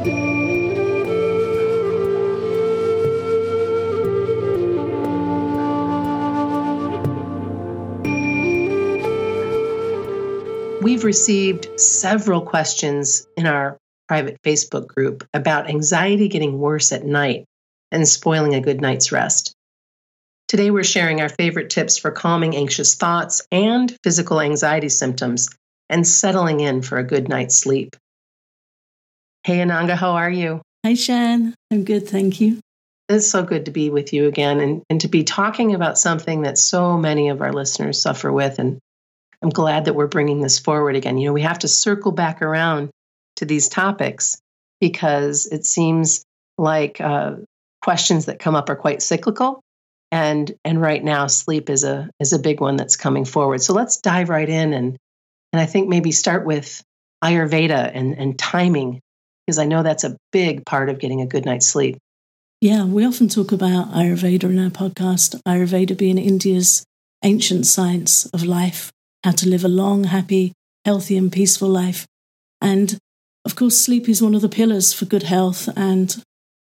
We've received several questions in our private Facebook group about anxiety getting worse at night and spoiling a good night's rest. Today, we're sharing our favorite tips for calming anxious thoughts and physical anxiety symptoms and settling in for a good night's sleep. Hey, Ananga, how are you? Hi, Shan. I'm good, thank you. It's so good to be with you again and, and to be talking about something that so many of our listeners suffer with and I'm glad that we're bringing this forward again. You know, we have to circle back around to these topics because it seems like uh, questions that come up are quite cyclical, and and right now sleep is a is a big one that's coming forward. So let's dive right in and and I think maybe start with Ayurveda and and timing because I know that's a big part of getting a good night's sleep. Yeah, we often talk about Ayurveda in our podcast. Ayurveda being India's ancient science of life how to live a long, happy, healthy, and peaceful life. And of course, sleep is one of the pillars for good health and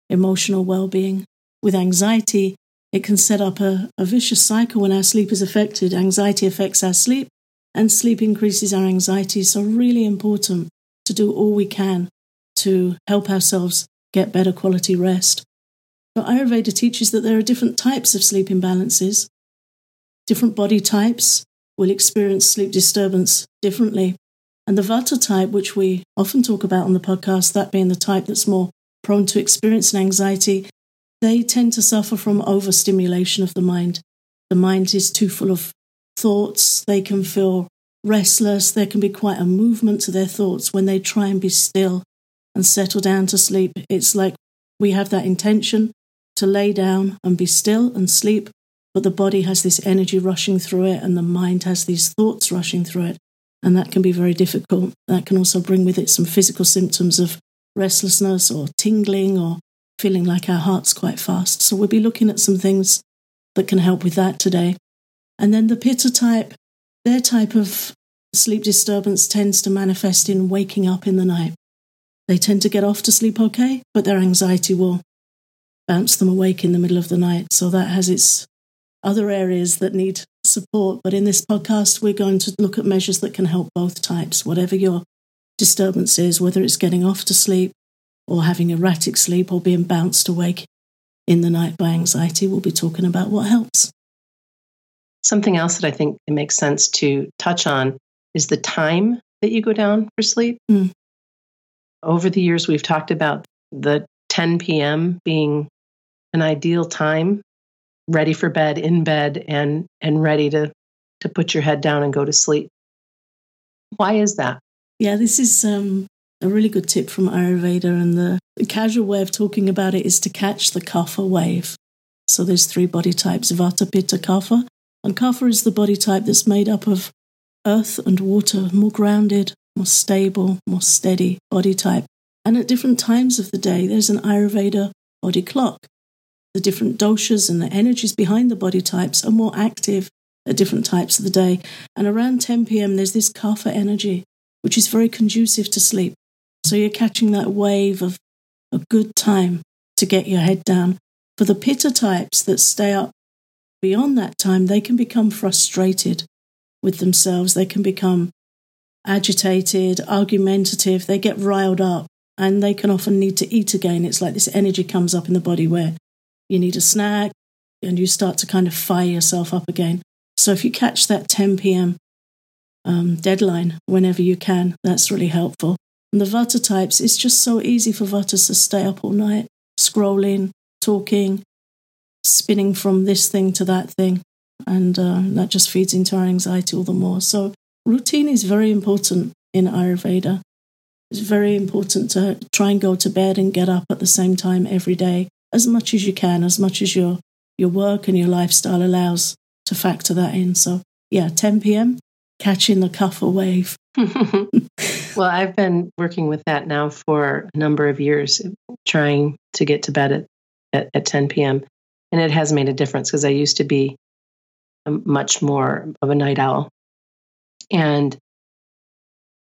emotional well being. With anxiety, it can set up a, a vicious cycle when our sleep is affected. Anxiety affects our sleep, and sleep increases our anxiety. So, really important to do all we can to help ourselves get better quality rest. But Ayurveda teaches that there are different types of sleep imbalances, different body types, will experience sleep disturbance differently. And the Vata type, which we often talk about on the podcast, that being the type that's more prone to experiencing anxiety, they tend to suffer from overstimulation of the mind. The mind is too full of thoughts. They can feel restless. There can be quite a movement to their thoughts when they try and be still and settle down to sleep. It's like we have that intention to lay down and be still and sleep, but the body has this energy rushing through it and the mind has these thoughts rushing through it. And that can be very difficult. That can also bring with it some physical symptoms of restlessness or tingling or feeling like our heart's quite fast. So we'll be looking at some things that can help with that today. And then the pitta type, their type of sleep disturbance tends to manifest in waking up in the night. They tend to get off to sleep okay, but their anxiety will bounce them awake in the middle of the night. So that has its other areas that need support. But in this podcast, we're going to look at measures that can help both types, whatever your disturbance is, whether it's getting off to sleep or having erratic sleep or being bounced awake in the night by anxiety. We'll be talking about what helps. Something else that I think it makes sense to touch on is the time that you go down for sleep. Mm. Over the years, we've talked about the 10 p.m. being an ideal time ready for bed, in bed, and and ready to to put your head down and go to sleep. Why is that? Yeah, this is um, a really good tip from Ayurveda, and the, the casual way of talking about it is to catch the kapha wave. So there's three body types: Vata, Pitta, Kapha, and Kapha is the body type that's made up of earth and water, more grounded, more stable, more steady body type. And at different times of the day, there's an Ayurveda body clock the different doshas and the energies behind the body types are more active at different types of the day. And around 10 p.m., there's this kapha energy, which is very conducive to sleep. So you're catching that wave of a good time to get your head down. For the pitta types that stay up beyond that time, they can become frustrated with themselves. They can become agitated, argumentative. They get riled up and they can often need to eat again. It's like this energy comes up in the body where you need a snack, and you start to kind of fire yourself up again. So if you catch that 10 p.m. Um, deadline whenever you can, that's really helpful. And the Vata types, it's just so easy for Vatas to stay up all night, scrolling, talking, spinning from this thing to that thing. And uh, that just feeds into our anxiety all the more. So, routine is very important in Ayurveda. It's very important to try and go to bed and get up at the same time every day as much as you can, as much as your your work and your lifestyle allows to factor that in. So yeah, 10 p.m. catching the kapha wave. well, I've been working with that now for a number of years, trying to get to bed at, at, at 10 p.m. And it has made a difference because I used to be um, much more of a night owl. And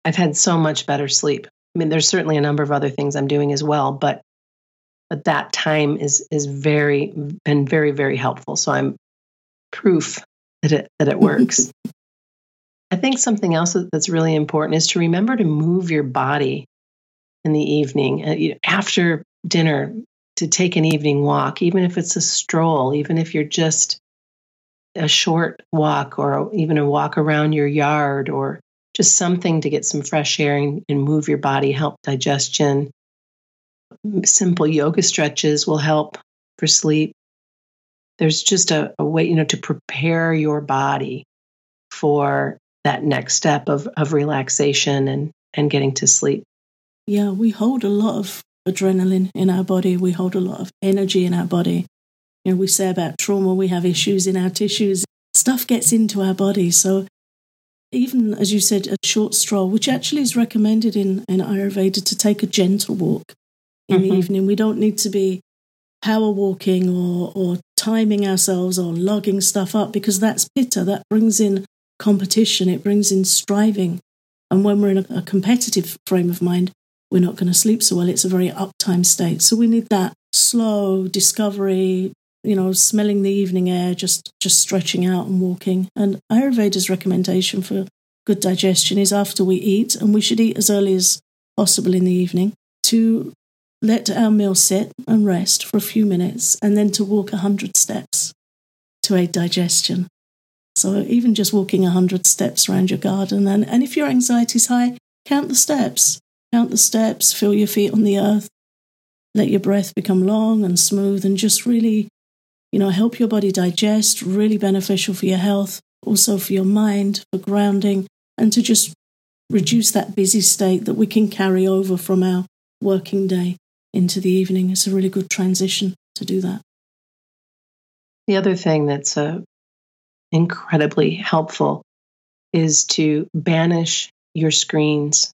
I've had so much better sleep I mean, there's certainly a number of other things I'm doing as well, but but that time is is very been very very helpful. So I'm proof that it that it works. I think something else that's really important is to remember to move your body in the evening uh, after dinner to take an evening walk, even if it's a stroll, even if you're just a short walk or even a walk around your yard or just something to get some fresh air and, and move your body, help digestion. Simple yoga stretches will help for sleep. There's just a, a way, you know, to prepare your body for that next step of, of relaxation and, and getting to sleep. Yeah, we hold a lot of adrenaline in our body. We hold a lot of energy in our body. You know, we say about trauma, we have issues in our tissues. Stuff gets into our body. So even as you said, a short stroll, which actually is recommended in, in Ayurveda to take a gentle walk in mm-hmm. the evening. We don't need to be power walking or, or timing ourselves or logging stuff up because that's pitta. That brings in competition, it brings in striving. And when we're in a, a competitive frame of mind, we're not going to sleep so well. It's a very uptime state. So we need that slow discovery, you know, smelling the evening air, just just stretching out and walking. And Ayurveda's recommendation for good digestion is after we eat, and we should eat as early as possible in the evening, to let our meal sit and rest for a few minutes, and then to walk a hundred steps to aid digestion. So even just walking a hundred steps around your garden, and, and if your anxiety is high, count the steps. Count the steps, feel your feet on the earth, let your breath become long and smooth, and just really, you know, help your body digest, really beneficial for your health, also for your mind, for grounding, and to just reduce that busy state that we can carry over from our working day into the evening. It's a really good transition to do that. The other thing that's uh, incredibly helpful is to banish your screens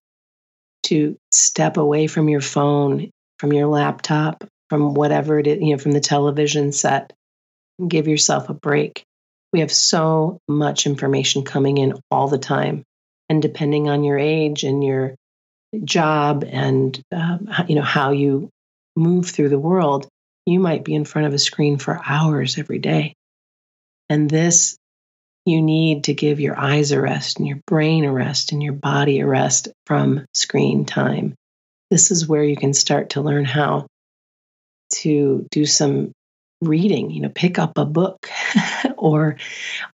to step away from your phone, from your laptop, from whatever it is, you know, from the television set, and give yourself a break. We have so much information coming in all the time. And depending on your age and your job and um, you know how you move through the world, you might be in front of a screen for hours every day. And this you need to give your eyes a rest and your brain a rest and your body a rest from screen time. This is where you can start to learn how to do some reading you know pick up a book or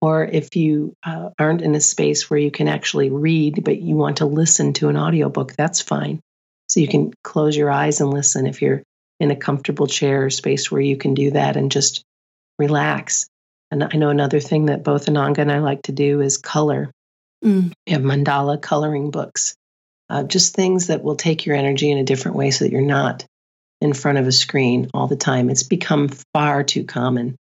or if you uh, aren't in a space where you can actually read but you want to listen to an audiobook that's fine so you can close your eyes and listen if you're in a comfortable chair or space where you can do that and just relax and I know another thing that both Ananga and I like to do is color. Mm. We have mandala coloring books, uh, just things that will take your energy in a different way so that you're not in front of a screen all the time. It's become far too common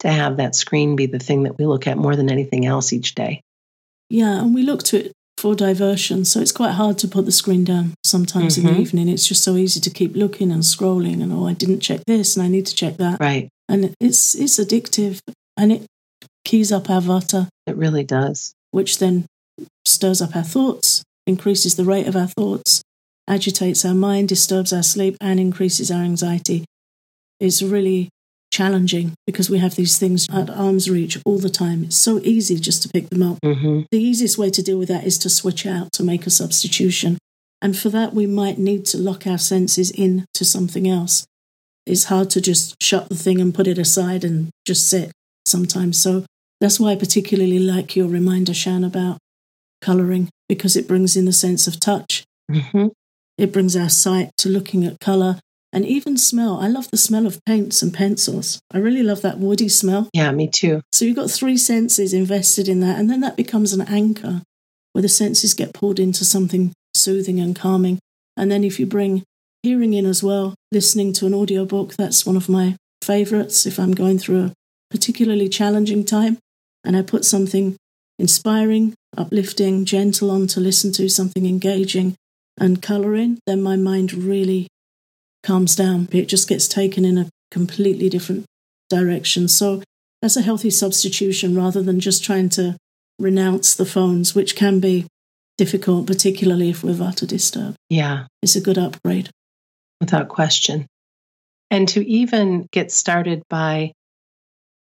to have that screen be the thing that we look at more than anything else each day. Yeah, and we look to it for diversion. So it's quite hard to put the screen down sometimes mm-hmm. in the mm-hmm. evening. It's just so easy to keep looking and scrolling and oh I didn't check this and I need to check that. Right. And it's it's addictive and it keys up our vata. It really does. Which then stirs up our thoughts, increases the rate of our thoughts, agitates our mind, disturbs our sleep, and increases our anxiety. It's really challenging because we have these things at arm's reach all the time. It's so easy just to pick them up. Mm-hmm. The easiest way to deal with that is to switch out, to make a substitution. And for that, we might need to lock our senses in to something else. It's hard to just shut the thing and put it aside and just sit sometimes. So that's why I particularly like your reminder, Shan, about colouring, because it brings in the sense of touch. Mm-hmm. It brings our sight to looking at colour and even smell. I love the smell of paints and pencils. I really love that woody smell. Yeah, me too. So you've got three senses invested in that, and then that becomes an anchor where the senses get pulled into something soothing and calming. And then if you bring hearing in as well, listening to an audiobook, that's one of my favorites if I'm going through a particularly challenging time, and I put something inspiring, uplifting, gentle on to listen to, something engaging and colouring, then my mind really calms down. It just gets taken in a completely different direction. So that's a healthy substitution rather than just trying to renounce the phones, which can be difficult, particularly if we're vata disturbed. Yeah. It's a good upgrade. Without question. And to even get started by,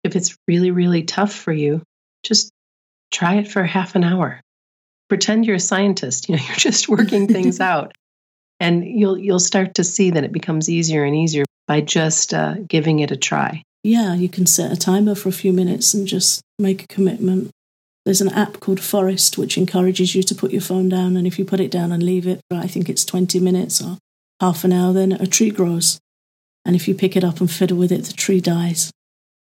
if it's really, really tough for you, just try it for half an hour. Pretend you're a scientist. You know, you're just working things out, and you'll you'll start to see that it becomes easier and easier by just uh, giving it a try. Yeah, you can set a timer for a few minutes and just make a commitment. There's an app called Forest which encourages you to put your phone down, and if you put it down and leave it for I think it's 20 minutes or half an hour, then a tree grows. And if you pick it up and fiddle with it, the tree dies.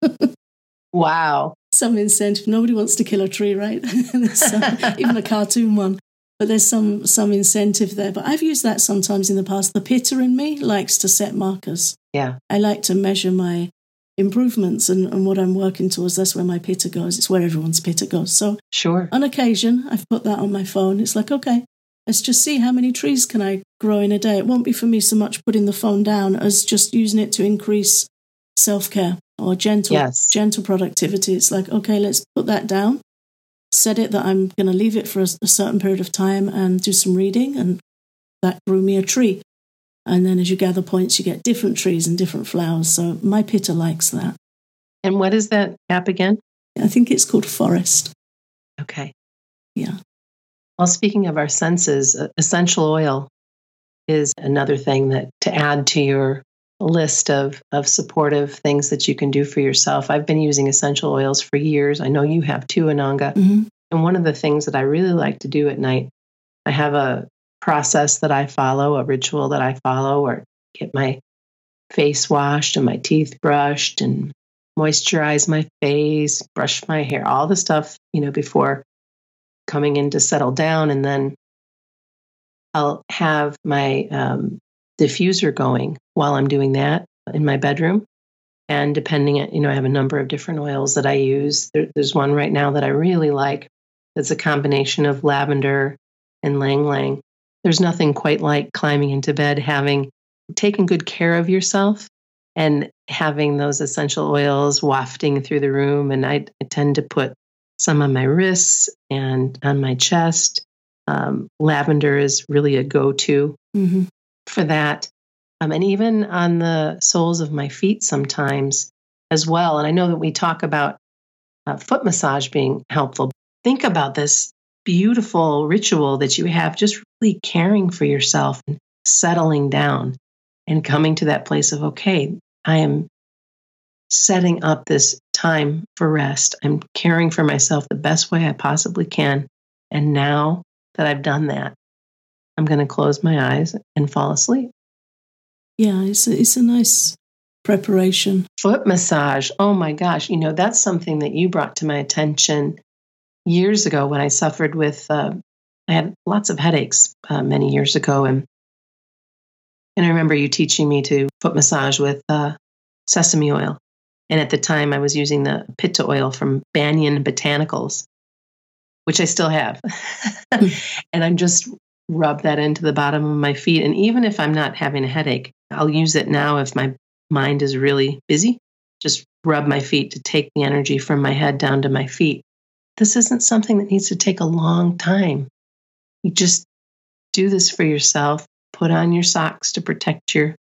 wow. Some incentive. Nobody wants to kill a tree, right? even a cartoon one. But there's some some incentive there. But I've used that sometimes in the past. The pitta in me likes to set markers. Yeah. I like to measure my improvements and, and what I'm working towards. That's where my pitta goes. It's where everyone's pitta goes. So sure. On occasion, I've put that on my phone. It's like, okay, let's just see how many trees can I grow in a day. It won't be for me so much putting the phone down as just using it to increase self care or gentle yes. gentle productivity. It's like, okay, let's put that down. Set it that I'm going to leave it for a, a certain period of time and do some reading, and that grew me a tree. And then as you gather points, you get different trees and different flowers. So my pitta likes that. And what is that app again? I think it's called Forest. Okay. Yeah. Well, speaking of our senses, essential oil is another thing that to add to your list of, of supportive things that you can do for yourself. I've been using essential oils for years. I know you have too, Ananga. Mm-hmm. And one of the things that I really like to do at night, I have a process that I follow, a ritual that I follow, or get my face washed and my teeth brushed and moisturize my face, brush my hair, all the stuff, you know, before coming in to settle down. And then I'll have my um, diffuser going while I'm doing that in my bedroom. And depending on, you know, I have a number of different oils that I use. There, there's one right now that I really like. It's a combination of lavender and ylang ylang. There's nothing quite like climbing into bed, having taken good care of yourself and having those essential oils wafting through the room. And I, I tend to put some on my wrists and on my chest. Um, lavender is really a go to mm-hmm. For that. Um, and even on the soles of my feet sometimes as well. And I know that we talk about uh, foot massage being helpful. Think about this beautiful ritual that you have, just really caring for yourself and settling down and coming to that place of, okay, I am setting up this time for rest. I'm caring for myself the best way I possibly can. And now that I've done that, I'm going to close my eyes and fall asleep. Yeah, it's a, it's a nice preparation. Foot massage. Oh my gosh. You know, that's something that you brought to my attention years ago when I suffered with, uh, I had lots of headaches uh, many years ago. And, and I remember you teaching me to foot massage with uh, sesame oil. And at the time, I was using the pitta oil from Banyan Botanicals, which I still have. and I'm just rub that into the bottom of my feet. And even if I'm not having a headache, I'll use it now if my mind is really busy. Just rub my feet to take the energy from my head down to my feet. This isn't something that needs to take a long time. You just do this for yourself. Put on your socks to protect your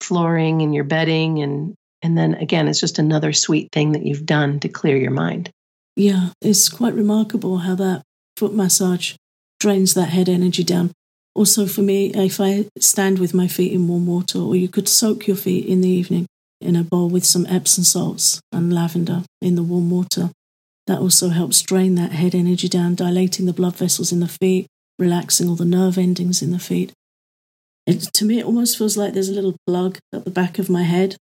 flooring and your bedding and and then again it's just another sweet thing that you've done to clear your mind. Yeah, it's quite remarkable how that foot massage drains that head energy down. Also, for me, if I stand with my feet in warm water, or you could soak your feet in the evening in a bowl with some Epsom salts and lavender in the warm water, that also helps drain that head energy down, dilating the blood vessels in the feet, relaxing all the nerve endings in the feet. It, to me, it almost feels like there's a little plug at the back of my head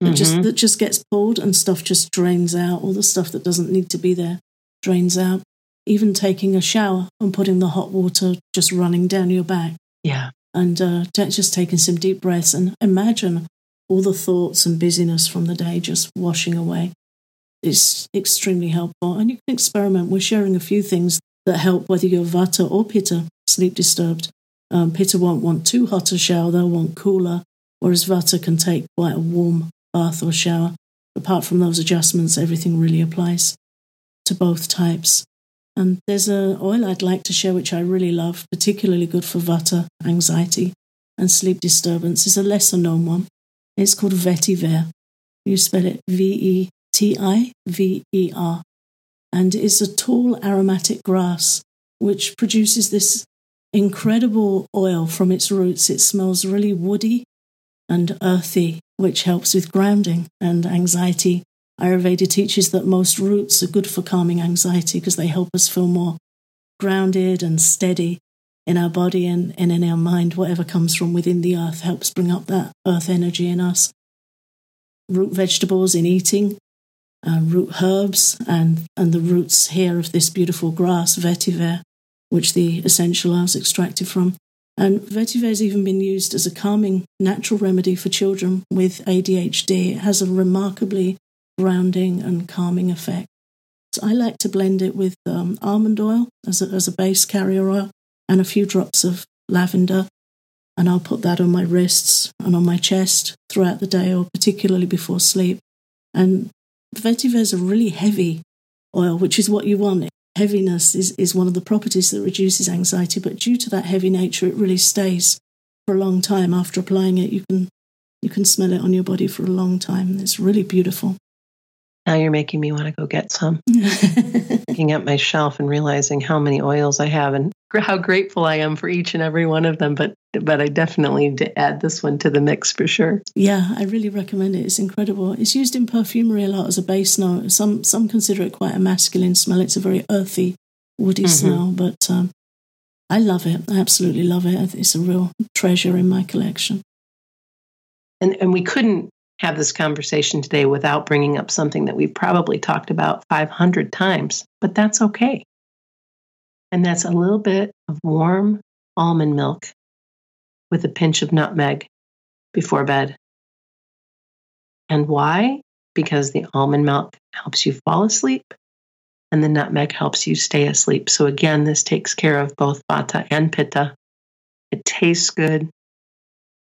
that mm-hmm. just that just gets pulled and stuff just drains out. All the stuff that doesn't need to be there drains out even taking a shower and putting the hot water just running down your back. Yeah. And uh, just taking some deep breaths and imagine all the thoughts and busyness from the day just washing away. It's extremely helpful. And you can experiment. We're sharing a few things that help whether you're Vata or Pitta, sleep disturbed. Um, Pitta won't want too hot a shower, they'll want cooler, whereas Vata can take quite a warm bath or shower. Apart from those adjustments, everything really applies to both types. And there's an oil I'd like to share, which I really love, particularly good for vata, anxiety, and sleep disturbance. It's a lesser known one. It's called vetiver. You spell it V E T I V E R. And it's a tall aromatic grass which produces this incredible oil from its roots. It smells really woody and earthy, which helps with grounding and anxiety. Ayurveda teaches that most roots are good for calming anxiety because they help us feel more grounded and steady in our body and, and in our mind. Whatever comes from within the earth helps bring up that earth energy in us. Root vegetables in eating, uh, root herbs, and, and the roots here of this beautiful grass, vetiver, which the essential oils extracted from. And vetiver has even been used as a calming natural remedy for children with ADHD. It has a remarkably grounding and calming effect. So I like to blend it with um, almond oil as a, as a base carrier oil and a few drops of lavender. And I'll put that on my wrists and on my chest throughout the day or particularly before sleep. And vetiver is a really heavy oil, which is what you want. Heaviness is, is one of the properties that reduces anxiety, but due to that heavy nature, it really stays for a long time. After applying it, you can you can smell it on your body for a long time. It's really beautiful. Now you're making me want to go get some. Looking at my shelf and realizing how many oils I have and how grateful I am for each and every one of them. But but I definitely need to add this one to the mix for sure. Yeah, I really recommend it. It's incredible. It's used in perfumery a lot as a base note. Some some consider it quite a masculine smell. It's a very earthy, woody mm-hmm. smell, but um, I love it. I absolutely love it. It's a real treasure in my collection. And and we couldn't have this conversation today without bringing up something that we've probably talked about 500 times, but that's okay. And that's a little bit of warm almond milk with a pinch of nutmeg before bed. And why? Because the almond milk helps you fall asleep and the nutmeg helps you stay asleep. So, again, this takes care of both vata and pitta. It tastes good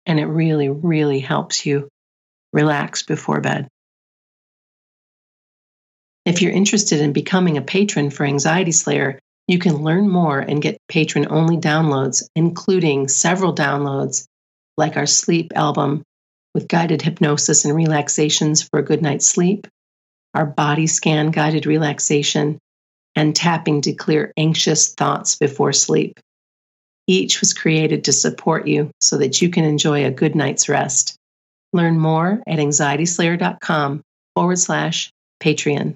and it really, really helps you relax before bed. If you're interested in becoming a patron for Anxiety Slayer, you can learn more and get patron only downloads, including several downloads like our sleep album with guided hypnosis and relaxations for a good night's sleep, our body scan guided relaxation, and tapping to clear anxious thoughts before sleep. Each was created to support you so that you can enjoy a good night's rest. Learn more at anxietyslayer.com forward slash Patreon.